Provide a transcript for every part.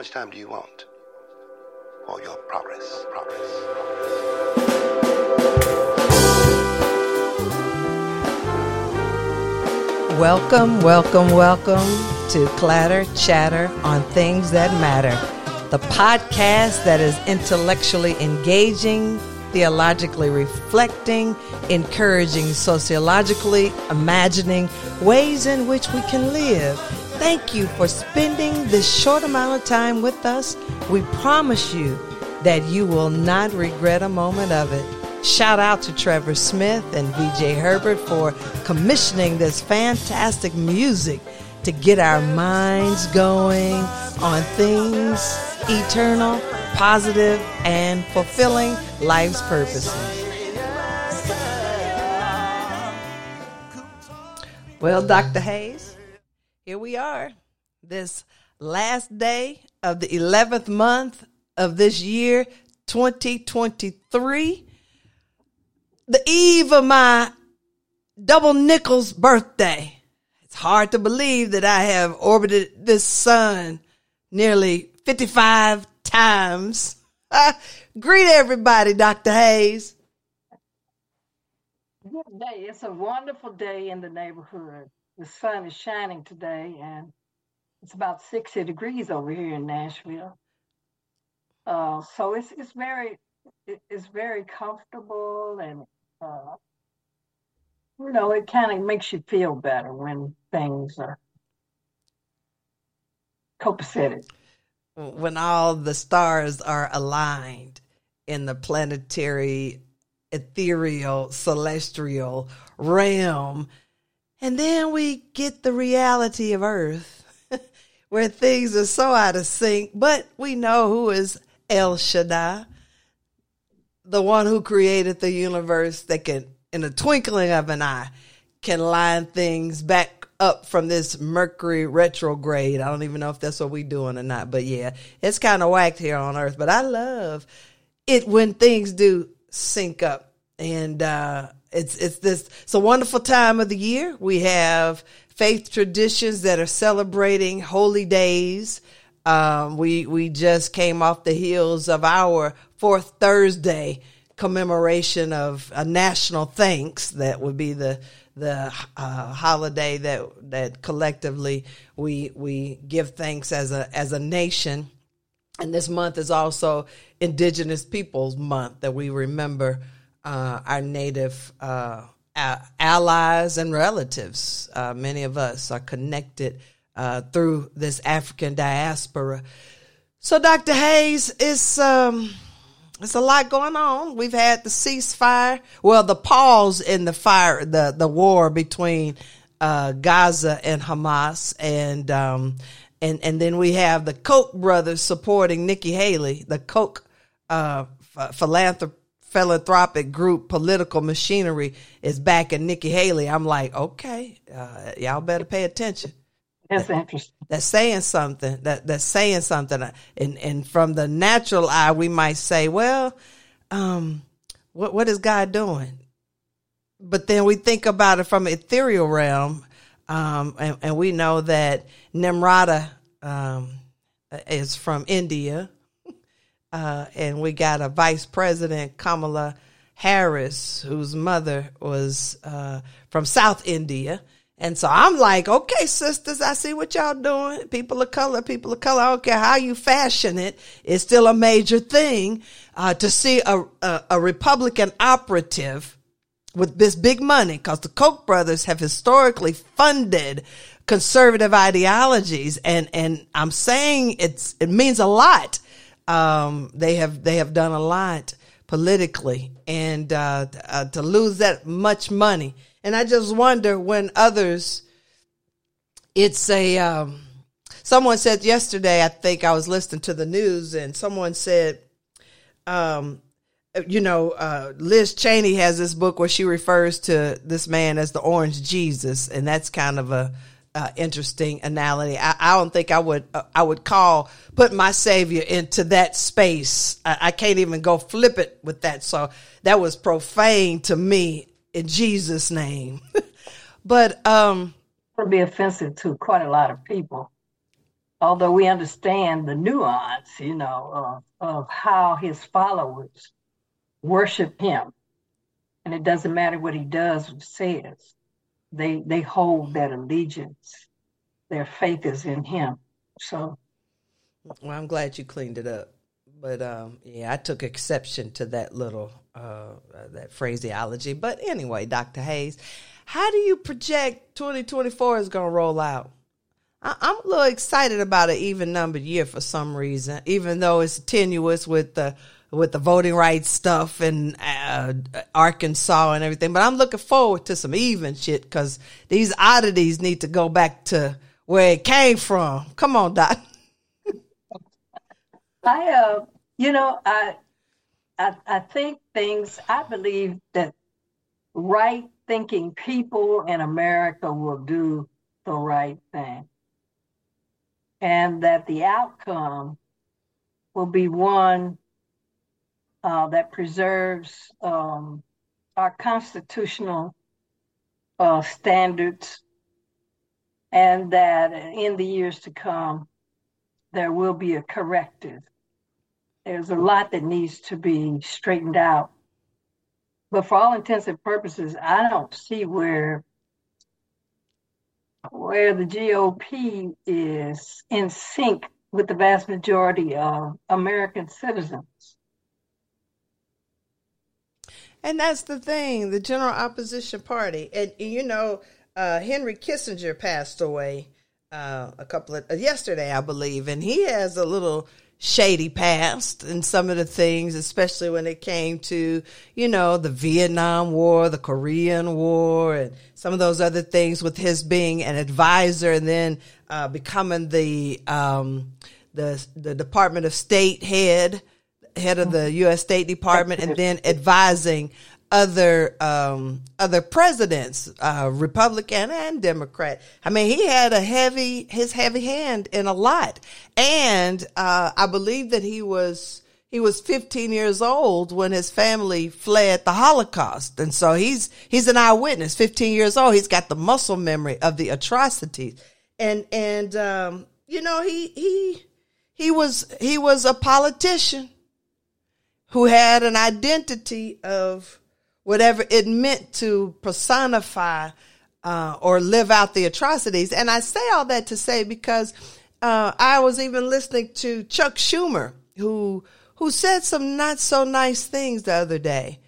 much time do you want for your progress? Progress. Welcome, welcome, welcome to Clatter Chatter on Things That Matter, the podcast that is intellectually engaging, theologically reflecting, encouraging, sociologically imagining ways in which we can live. Thank you for spending this short amount of time with us. We promise you that you will not regret a moment of it. Shout out to Trevor Smith and VJ Herbert for commissioning this fantastic music to get our minds going on things eternal, positive, and fulfilling life's purposes. Well, Dr. Hayes, here we are, this last day of the 11th month of this year, 2023 the eve of my double nickels birthday. It's hard to believe that I have orbited this sun nearly 55 times. greet everybody, Dr. Hayes. Good day. It's a wonderful day in the neighborhood. The sun is shining today, and it's about 60 degrees over here in Nashville. Uh, so it's it's very it's very comfortable and uh, you know, it kind of makes you feel better when things are copacetic. When all the stars are aligned in the planetary, ethereal, celestial realm. And then we get the reality of Earth, where things are so out of sync, but we know who is El Shaddai the one who created the universe that can, in a twinkling of an eye, can line things back up from this Mercury retrograde. I don't even know if that's what we're doing or not, but yeah, it's kind of whacked here on Earth. But I love it when things do sync up, and uh, it's it's this it's a wonderful time of the year. We have faith traditions that are celebrating holy days. Um, we we just came off the heels of our fourth Thursday commemoration of a national thanks. That would be the the uh, holiday that that collectively we we give thanks as a as a nation. And this month is also Indigenous Peoples Month that we remember uh, our native uh, allies and relatives. Uh, many of us are connected uh, through this African diaspora. So, Dr. Hayes, it's um, it's a lot going on. We've had the ceasefire, well, the pause in the fire, the the war between uh, Gaza and Hamas, and um, and and then we have the Koch brothers supporting Nikki Haley, the Koch uh, philanthrop- philanthropic group, political machinery is backing Nikki Haley. I'm like, okay, uh, y'all better pay attention. That's interesting. That's saying something. That that's saying something. And and from the natural eye, we might say, well, um, what what is God doing? But then we think about it from ethereal realm, um, and, and we know that Nimrata um, is from India, uh, and we got a vice president Kamala Harris, whose mother was uh, from South India and so I'm like, okay, sisters, I see what y'all doing. People of color, people of color. I don't care how you fashion it. It's still a major thing uh, to see a, a, a Republican operative with this big money because the Koch brothers have historically funded conservative ideologies. And, and I'm saying it's, it means a lot. Um, they have, they have done a lot politically and, uh, uh, to lose that much money. And I just wonder when others, it's a, um, someone said yesterday, I think I was listening to the news and someone said, um, you know, uh, Liz Cheney has this book where she refers to this man as the Orange Jesus, and that's kind of a uh, interesting analogy. I, I, don't think I would uh, I would call put my Savior into that space. I, I, can't even go flip it with that. So that was profane to me in Jesus' name. but um would be offensive to quite a lot of people. although we understand the nuance, you know, of, of how his followers worship him. And it doesn't matter what he does or says. They they hold that allegiance. Their faith is in him. So well, I'm glad you cleaned it up. But um, yeah, I took exception to that little uh, that phraseology. But anyway, Dr. Hayes, how do you project 2024 is going to roll out? I- am a little excited about an even numbered year for some reason, even though it's tenuous with the with the voting rights stuff and uh, Arkansas and everything. But I'm looking forward to some even shit because these oddities need to go back to where it came from. Come on, Doc. I, uh, you know, I, I, I think things. I believe that right thinking people in America will do the right thing, and that the outcome will be one uh, that preserves um, our constitutional uh, standards, and that in the years to come, there will be a corrective. There's a lot that needs to be straightened out. But for all intents and purposes, I don't see where where the GOP is in sync with the vast majority of American citizens. And that's the thing, the General Opposition Party. And, you know, uh, Henry Kissinger passed away uh, a couple of uh, yesterday, I believe, and he has a little shady past and some of the things, especially when it came to, you know, the Vietnam War, the Korean War, and some of those other things with his being an advisor and then uh, becoming the um, the the Department of State head head of the U.S. State Department, and then advising other um, other presidents, uh, Republican and Democrat. I mean, he had a heavy his heavy hand in a lot, and uh, I believe that he was he was 15 years old when his family fled the Holocaust, and so he's he's an eyewitness. 15 years old, he's got the muscle memory of the atrocities, and and um, you know he he he was he was a politician who had an identity of whatever it meant to personify uh, or live out the atrocities. And I say all that to say because uh, I was even listening to Chuck Schumer, who who said some not so nice things the other day.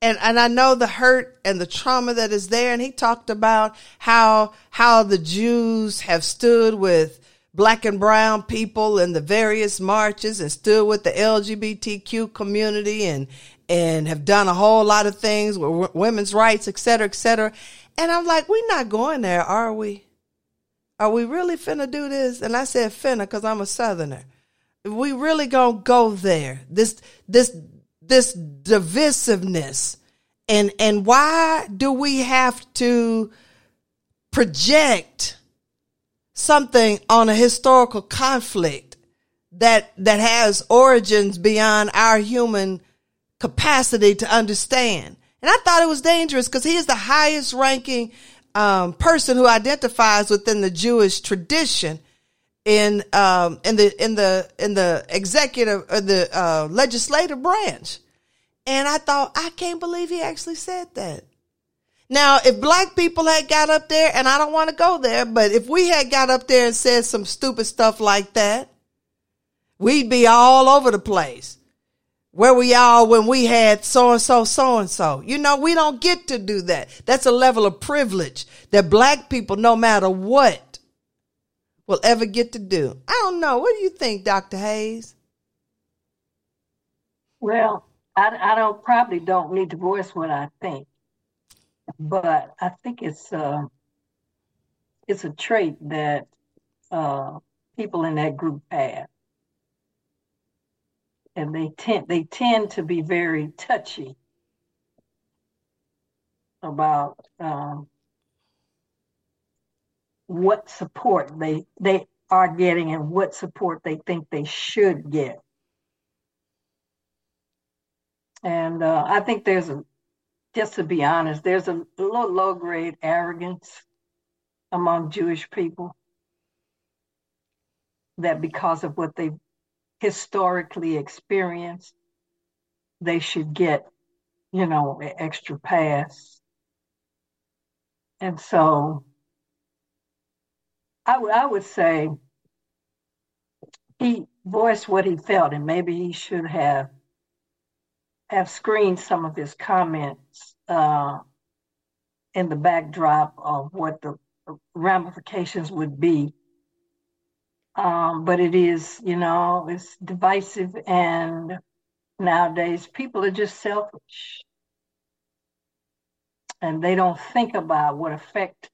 And and I know the hurt and the trauma that is there. And he talked about how how the Jews have stood with black and brown people in the various marches and stood with the LGBTQ community and and have done a whole lot of things with women's rights, et cetera, et cetera. And I'm like, we're not going there, are we? Are we really finna do this? And I said finna because I'm a southerner. We really gonna go there. This this this divisiveness. And and why do we have to project something on a historical conflict that that has origins beyond our human capacity to understand. And I thought it was dangerous because he is the highest ranking um, person who identifies within the Jewish tradition in um, in the in the in the executive or the uh, legislative branch. And I thought I can't believe he actually said that. Now, if black people had got up there, and I don't want to go there, but if we had got up there and said some stupid stuff like that, we'd be all over the place. Where we are when we had so and so, so and so. You know, we don't get to do that. That's a level of privilege that black people, no matter what, will ever get to do. I don't know. What do you think, Dr. Hayes? Well, I, I don't probably don't need to voice what I think but I think it's uh, it's a trait that uh, people in that group have, and they tend they tend to be very touchy about um, what support they they are getting and what support they think they should get. And uh, I think there's a just to be honest, there's a little low grade arrogance among Jewish people. that because of what they've historically experienced, they should get, you know, an extra pass. And so I, w- I would say he voiced what he felt, and maybe he should have have screened some of his comments uh, in the backdrop of what the ramifications would be. Um, but it is, you know, it's divisive, and nowadays people are just selfish, and they don't think about what effect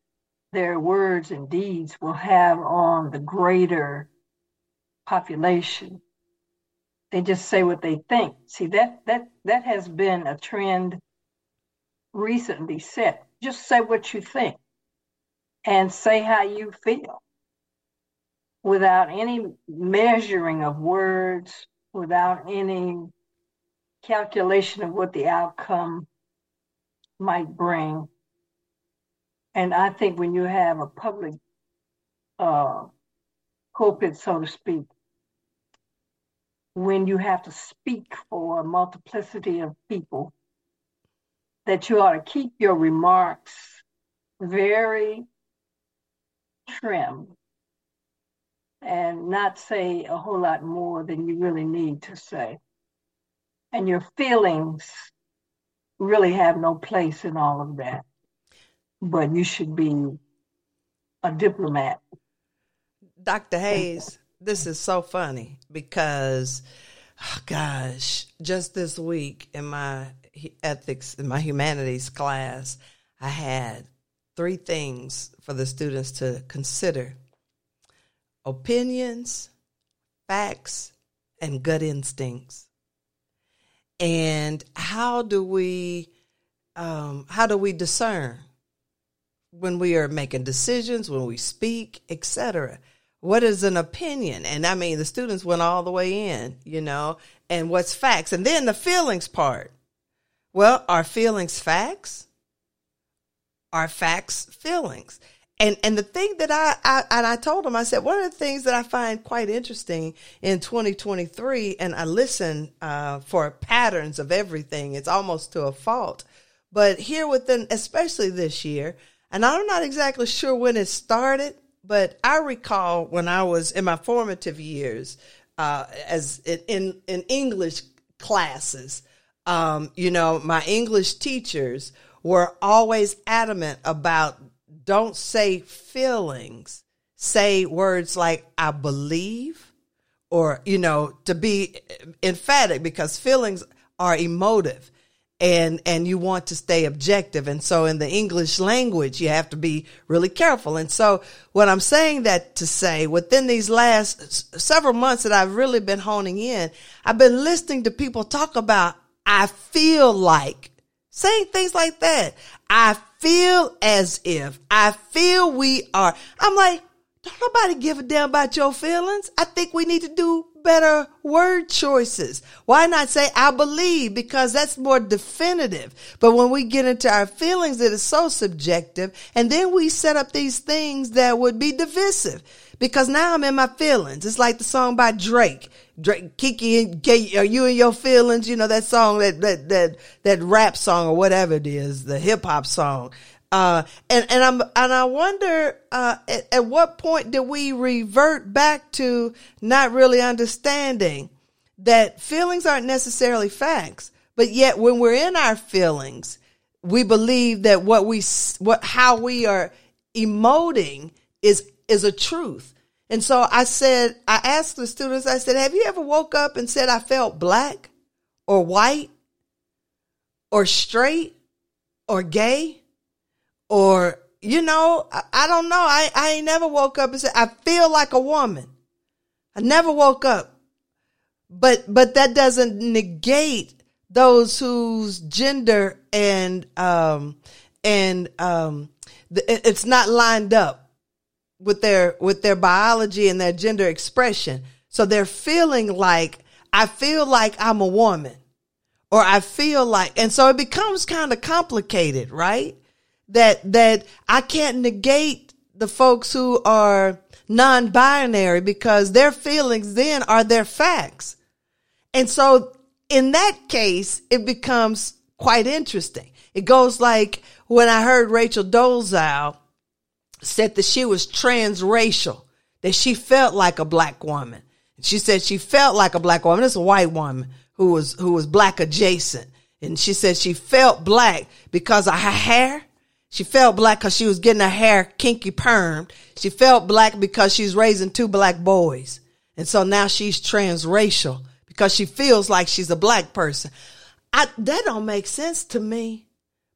their words and deeds will have on the greater population. They just say what they think. See that that that has been a trend recently set. Just say what you think and say how you feel without any measuring of words, without any calculation of what the outcome might bring. And I think when you have a public uh, pulpit, so to speak, when you have to speak for a multiplicity of people, that you ought to keep your remarks very trim and not say a whole lot more than you really need to say. And your feelings really have no place in all of that. But you should be a diplomat. Dr. Hayes, this is so funny because, oh gosh, just this week in my ethics, in my humanities class, I had three things for the students to consider opinions, facts, and gut instincts. And how do we um, how do we discern when we are making decisions, when we speak, etc.? What is an opinion? And I mean, the students went all the way in, you know, and what's facts? And then the feelings part. Well, are feelings facts? Are facts feelings? And and the thing that I, I and I told them, I said one of the things that I find quite interesting in 2023, and I listen uh, for patterns of everything. It's almost to a fault, but here within, especially this year, and I'm not exactly sure when it started, but I recall when I was in my formative years, uh, as in in English classes, um, you know, my English teachers were always adamant about don't say feelings, say words like I believe, or you know, to be emphatic because feelings are emotive and and you want to stay objective. And so in the english language you have to be really careful. And so what i'm saying that to say within these last several months that i've really been honing in i've been listening to people talk about i feel like saying things like that. I feel as if i feel we are. I'm like don't nobody give a damn about your feelings. I think we need to do better word choices. Why not say I believe? Because that's more definitive. But when we get into our feelings, it is so subjective. And then we set up these things that would be divisive. Because now I'm in my feelings. It's like the song by Drake. Drake, Kiki, are uh, you in your feelings? You know, that song, that, that, that, that rap song or whatever it is, the hip hop song. Uh, and and I'm and I wonder uh, at, at what point do we revert back to not really understanding that feelings aren't necessarily facts, but yet when we're in our feelings, we believe that what we what how we are emoting is is a truth. And so I said, I asked the students, I said, have you ever woke up and said I felt black or white or straight or gay? Or you know, I, I, don't know. I, I ain't never woke up and said, I feel like a woman. I never woke up. But, but that doesn't negate those whose gender and, um, and, um, it's not lined up with their, with their biology and their gender expression. So they're feeling like, I feel like I'm a woman or I feel like, and so it becomes kind of complicated, right? That that I can't negate the folks who are non binary because their feelings then are their facts. And so in that case, it becomes quite interesting. It goes like when I heard Rachel Dolezal said that she was transracial, that she felt like a black woman. She said she felt like a black woman. It's a white woman who was who was black adjacent. And she said she felt black because of her hair. She felt black because she was getting her hair kinky permed. She felt black because she's raising two black boys. And so now she's transracial because she feels like she's a black person. I, that don't make sense to me.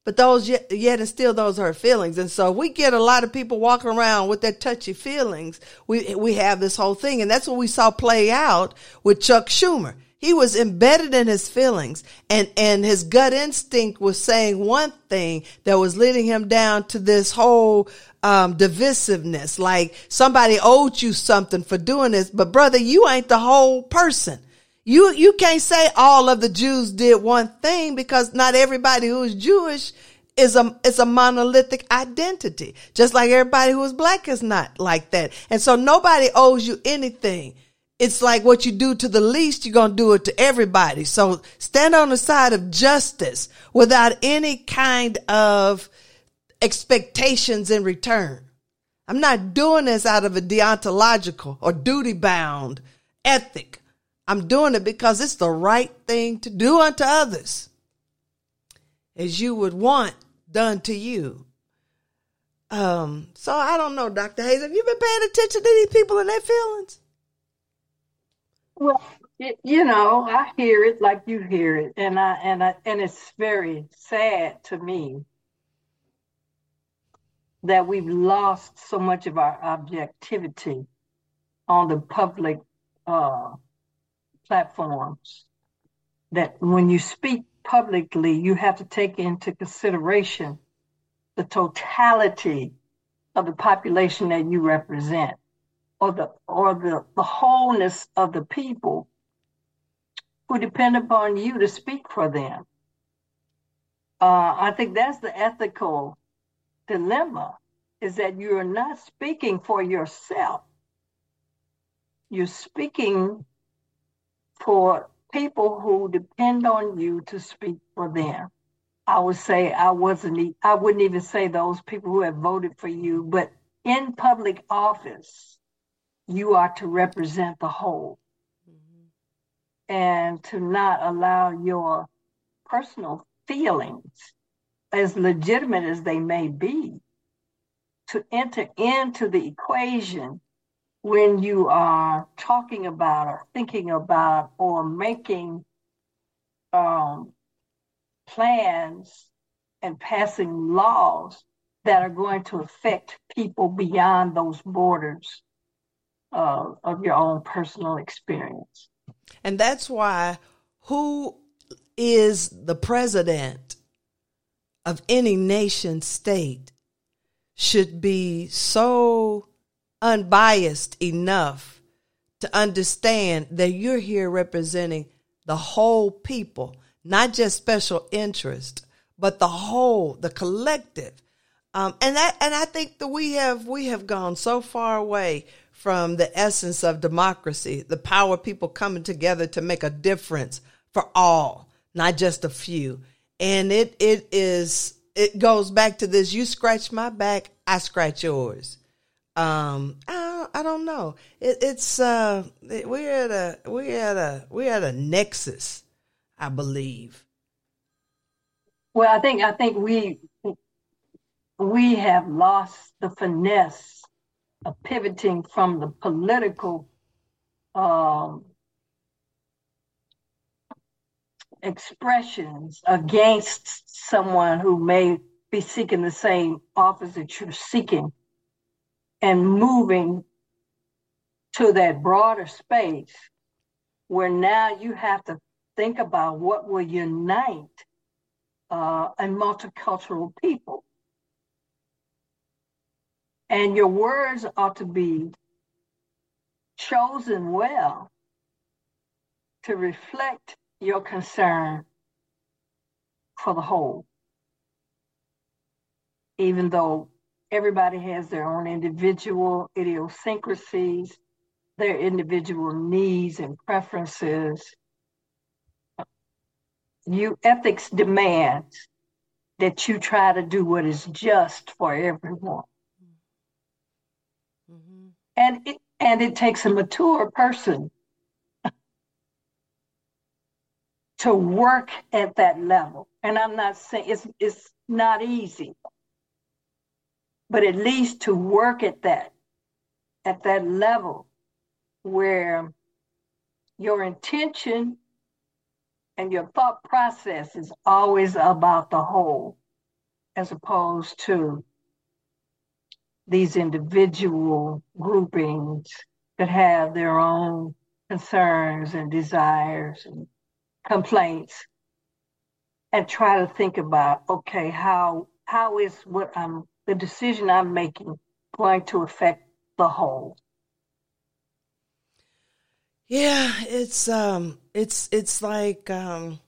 But those yet, yet and still those are her feelings. And so we get a lot of people walking around with their touchy feelings. We we have this whole thing. And that's what we saw play out with Chuck Schumer. He was embedded in his feelings and, and his gut instinct was saying one thing that was leading him down to this whole um, divisiveness. Like somebody owed you something for doing this, but brother, you ain't the whole person. You, you can't say all of the Jews did one thing because not everybody who is Jewish is a, is a monolithic identity. Just like everybody who is black is not like that. And so nobody owes you anything. It's like what you do to the least, you're going to do it to everybody. So stand on the side of justice without any kind of expectations in return. I'm not doing this out of a deontological or duty bound ethic. I'm doing it because it's the right thing to do unto others as you would want done to you. Um, so I don't know, Dr. Hayes. Have you been paying attention to these people and their feelings? Well, it, you know, I hear it like you hear it, and I and I and it's very sad to me that we've lost so much of our objectivity on the public uh, platforms that when you speak publicly, you have to take into consideration the totality of the population that you represent or the or the, the wholeness of the people who depend upon you to speak for them. Uh, I think that's the ethical dilemma is that you're not speaking for yourself. You're speaking for people who depend on you to speak for them. I would say I wasn't, I wouldn't even say those people who have voted for you, but in public office, you are to represent the whole mm-hmm. and to not allow your personal feelings, as legitimate as they may be, to enter into the equation when you are talking about or thinking about or making um, plans and passing laws that are going to affect people beyond those borders uh, of your own personal experience. And that's why who is the president of any nation state should be so unbiased enough to understand that you're here representing the whole people, not just special interest, but the whole, the collective. Um, and that, and I think that we have we have gone so far away from the essence of democracy, the power of people coming together to make a difference for all, not just a few. And it it is it goes back to this: you scratch my back, I scratch yours. Um, I, I don't know. It, it's uh, we're at a we're at a we're at a nexus, I believe. Well, I think I think we we have lost the finesse of pivoting from the political um, expressions against someone who may be seeking the same office that you're seeking and moving to that broader space where now you have to think about what will unite uh, a multicultural people. And your words ought to be chosen well to reflect your concern for the whole. Even though everybody has their own individual idiosyncrasies, their individual needs and preferences. You ethics demands that you try to do what is just for everyone. And it and it takes a mature person to work at that level. And I'm not saying it's it's not easy, but at least to work at that, at that level where your intention and your thought process is always about the whole as opposed to these individual groupings that have their own concerns and desires and complaints and try to think about okay how how is what i'm the decision i'm making going to affect the whole? Yeah it's um it's it's like um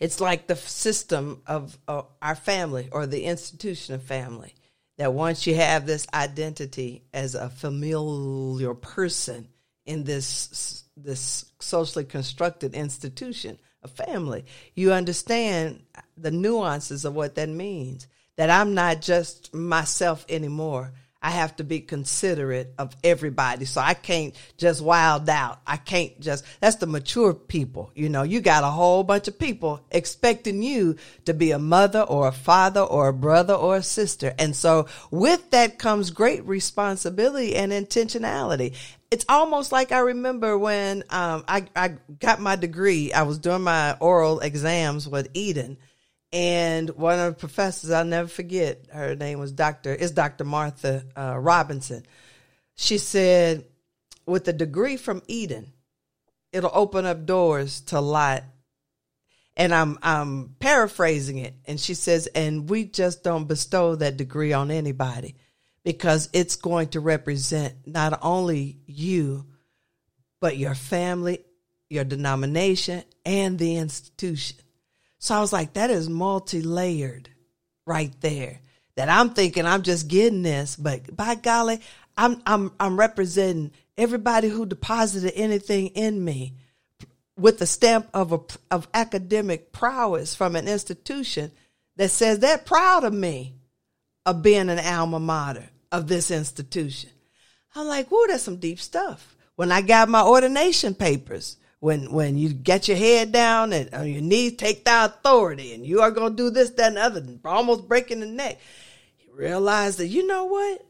it's like the system of uh, our family or the institution of family that once you have this identity as a familiar person in this this socially constructed institution, a family. You understand the nuances of what that means. That I'm not just myself anymore. I have to be considerate of everybody. So I can't just wild out. I can't just, that's the mature people. You know, you got a whole bunch of people expecting you to be a mother or a father or a brother or a sister. And so with that comes great responsibility and intentionality it's almost like I remember when um, I, I got my degree. I was doing my oral exams with Eden, and one of the professors I'll never forget. Her name was Doctor is Doctor Martha uh, Robinson. She said, "With a degree from Eden, it'll open up doors to a lot." And I'm I'm paraphrasing it, and she says, "And we just don't bestow that degree on anybody." because it's going to represent not only you, but your family, your denomination, and the institution. So I was like, that is multi layered right there. That I'm thinking I'm just getting this, but by golly, I'm I'm I'm representing everybody who deposited anything in me with the stamp of a, of academic prowess from an institution that says they're proud of me of being an alma mater of this institution. I'm like, whoa, that's some deep stuff. When I got my ordination papers, when when you get your head down and on your knees, take the authority, and you are going to do this, that, and other, almost breaking the neck, you realize that you know what?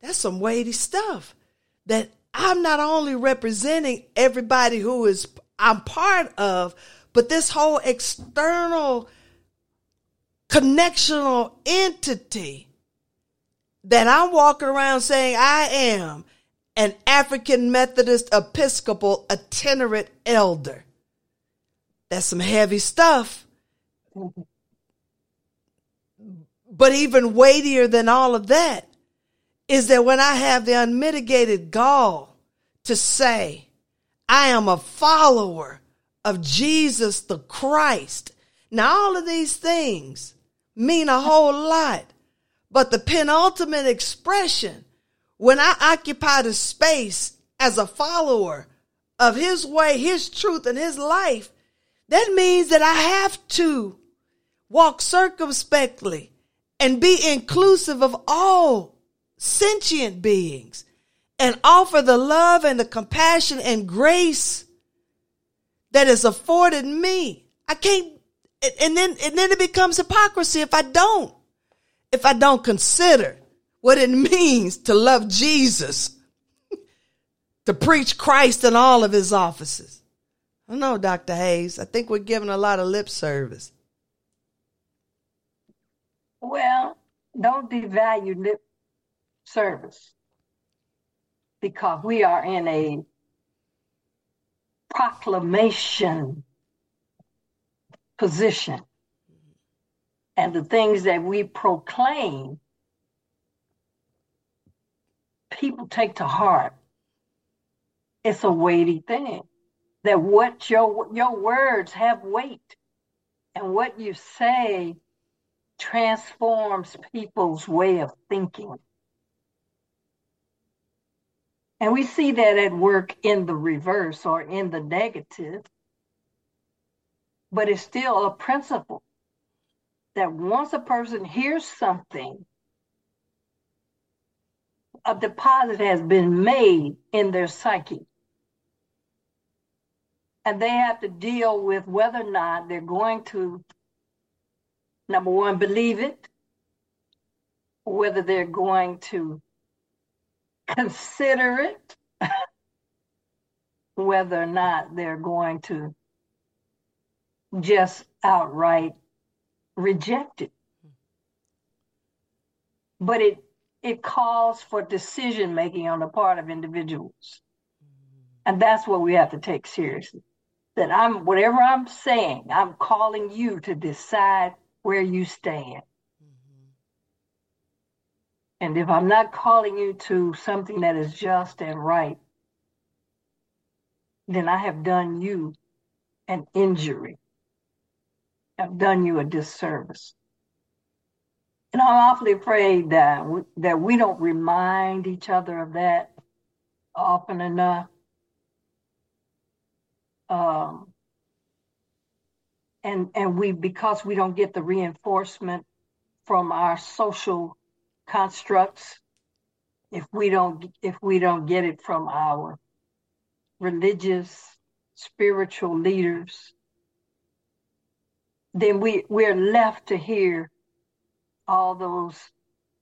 That's some weighty stuff. That I'm not only representing everybody who is I'm part of, but this whole external connectional entity that I'm walking around saying I am an African Methodist Episcopal itinerant elder. That's some heavy stuff. But even weightier than all of that is that when I have the unmitigated gall to say, I am a follower of Jesus the Christ. Now, all of these things mean a whole lot but the penultimate expression, when I occupy the space as a follower of his way, his truth, and his life, that means that I have to walk circumspectly and be inclusive of all sentient beings and offer the love and the compassion and grace that is afforded me. I can't, and then, and then it becomes hypocrisy if I don't if I don't consider what it means to love Jesus, to preach Christ in all of his offices. I don't know, Dr. Hayes. I think we're giving a lot of lip service. Well, don't devalue lip service because we are in a proclamation position and the things that we proclaim, people take to heart. It's a weighty thing. That what your your words have weight, and what you say transforms people's way of thinking. And we see that at work in the reverse or in the negative. But it's still a principle that once a person hears something, a deposit has been made in their psyche. And they have to deal with whether or not they're going to, number one, believe it, whether they're going to consider it, whether or not they're going to just outright reject it. But it it calls for decision making on the part of individuals. And that's what we have to take seriously. That I'm whatever I'm saying, I'm calling you to decide where you stand. Mm-hmm. And if I'm not calling you to something that is just and right, then I have done you an injury. I've done you a disservice. I'm awfully afraid that we, that we don't remind each other of that often enough. Um, and and we because we don't get the reinforcement from our social constructs if we don't if we don't get it from our religious spiritual leaders then we we're left to hear all those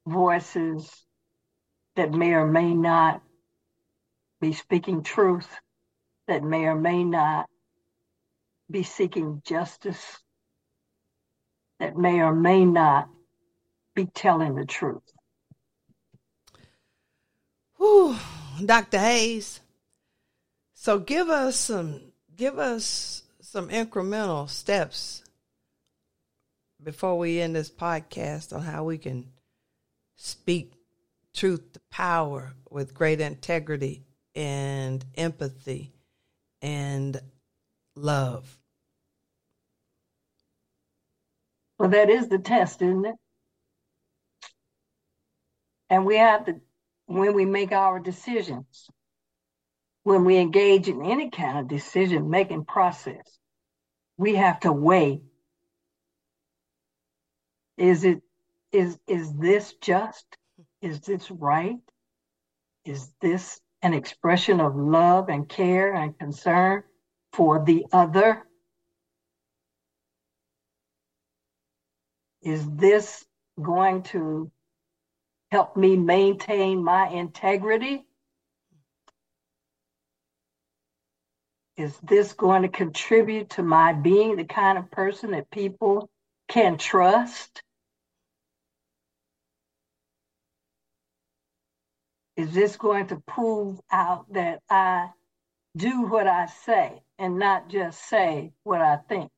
voices that may or may not be speaking truth that may or may not be seeking justice that may or may not be telling the truth Whew, Dr. Hayes. So give us some give us some incremental steps before we end this podcast on how we can speak truth to power with great integrity and empathy and love. Well, that is the test, isn't it? And we have to, when we make our decisions, when we engage in any kind of decision making process, we have to weigh is it is is this just is this right? Is this an expression of love and care and concern for the other? Is this going to help me maintain my integrity? Is this going to contribute to my being the kind of person that people can trust Is this going to prove out that I do what I say and not just say what I think?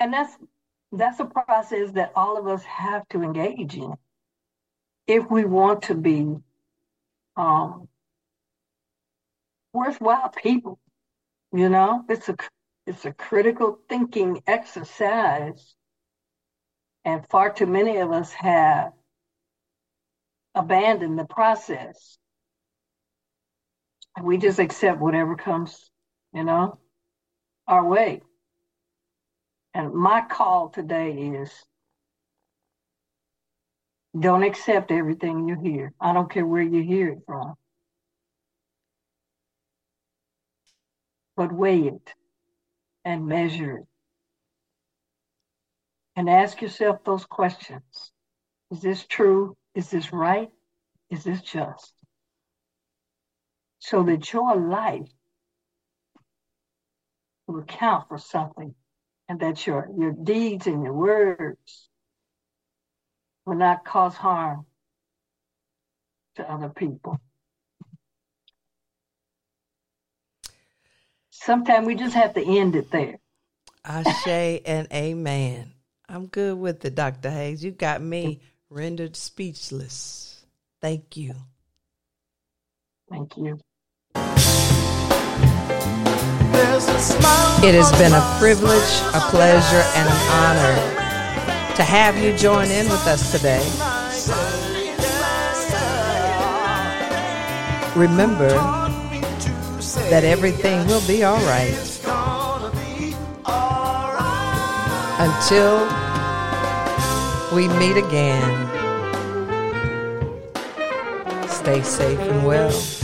And that's that's a process that all of us have to engage in if we want to be um, worthwhile people. You know, it's a it's a critical thinking exercise and far too many of us have abandoned the process. We just accept whatever comes, you know, our way. And my call today is don't accept everything you hear. I don't care where you hear it from. But weigh it and measure it and ask yourself those questions. Is this true? Is this right? Is this just? So that your life will count for something and that your, your deeds and your words will not cause harm to other people. Sometimes we just have to end it there. Ashe and amen. I'm good with it, Dr. Hayes. You got me rendered speechless. Thank you. Thank you. It has been a privilege, a pleasure, and an honor to have you join in with us today. Remember that everything will be all right. Until we meet again, stay safe and well.